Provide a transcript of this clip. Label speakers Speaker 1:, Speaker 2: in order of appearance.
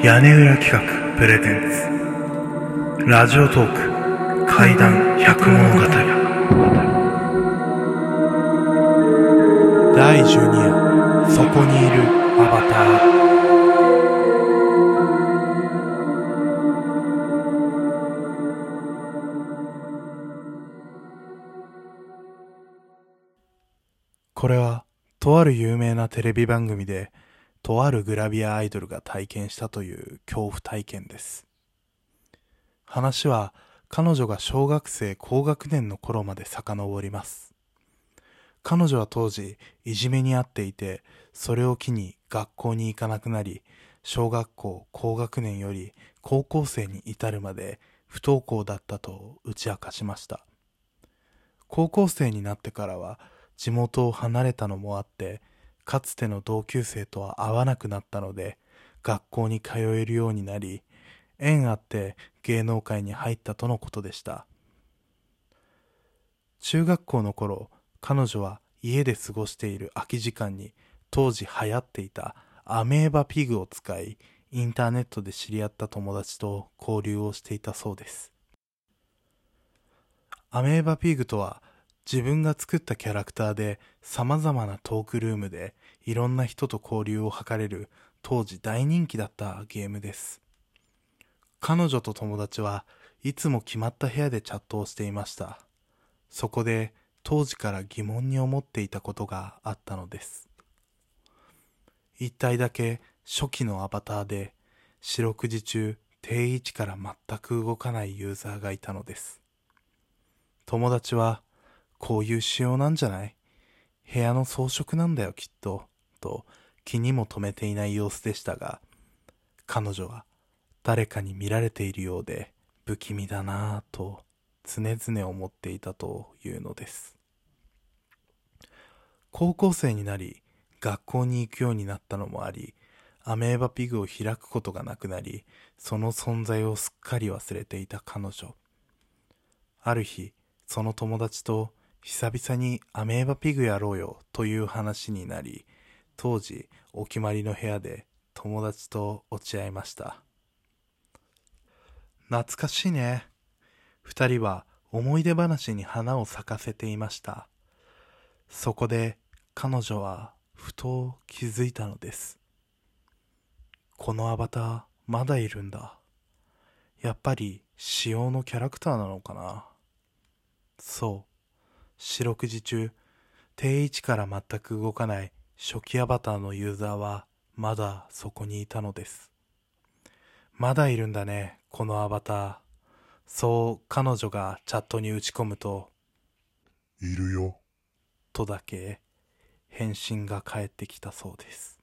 Speaker 1: 屋根裏企画プレゼンツ。ラジオトーク怪談百物語第12夜そこにいるアバター。これはとある有名なテレビ番組でとあるグラビアアイドルが体験したという恐怖体験です。話は彼女が小学生高学年の頃まで遡ります。彼女は当時いじめにあっていて、それを機に学校に行かなくなり、小学校高学年より高校生に至るまで不登校だったと打ち明かしました。高校生になってからは地元を離れたのもあって、かつての同級生とは会わなくなったので、学校に通えるようになり、縁あって芸能界に入ったとのことでした。中学校の頃、彼女は家で過ごしている空き時間に当時流行っていたアメーバピグを使い、インターネットで知り合った友達と交流をしていたそうです。アメーバピグとは自分が作ったキャラクターで様々なトークルームでいろんな人と交流を図れる当時大人気だったゲームです。彼女と友達はいつも決まった部屋でチャットをしていました。そこで当時から疑問に思っていたことがあったのです。一体だけ初期のアバターで四六時中定位置から全く動かないユーザーがいたのです。友達はこういう仕様なんじゃない？部屋の装飾なんだよきっと、と気にも留めていない様子でしたが、彼女は誰かに見られているようで不気味だなぁと常々思っていたというのです。高校生になり学校に行くようになったのもあり、アメーバピグを開くことがなくなり、その存在をすっかり忘れていた彼女。ある日、その友達と久々にアメーバピグやろうよという話になり、当時お決まりの部屋で友達と落ち合いました。懐かしいね。二人は思い出話に花を咲かせていました。そこで彼女はふと気づいたのです。このアバターまだいるんだ。やっぱり仕様のキャラクターなのかな。そう。四六時中、定位置から全く動かない初期アバターのユーザーはまだそこにいたのです。まだいるんだね、このアバター。そう彼女がチャットに打ち込むと、
Speaker 2: いるよ。
Speaker 1: とだけ返信が返ってきたそうです。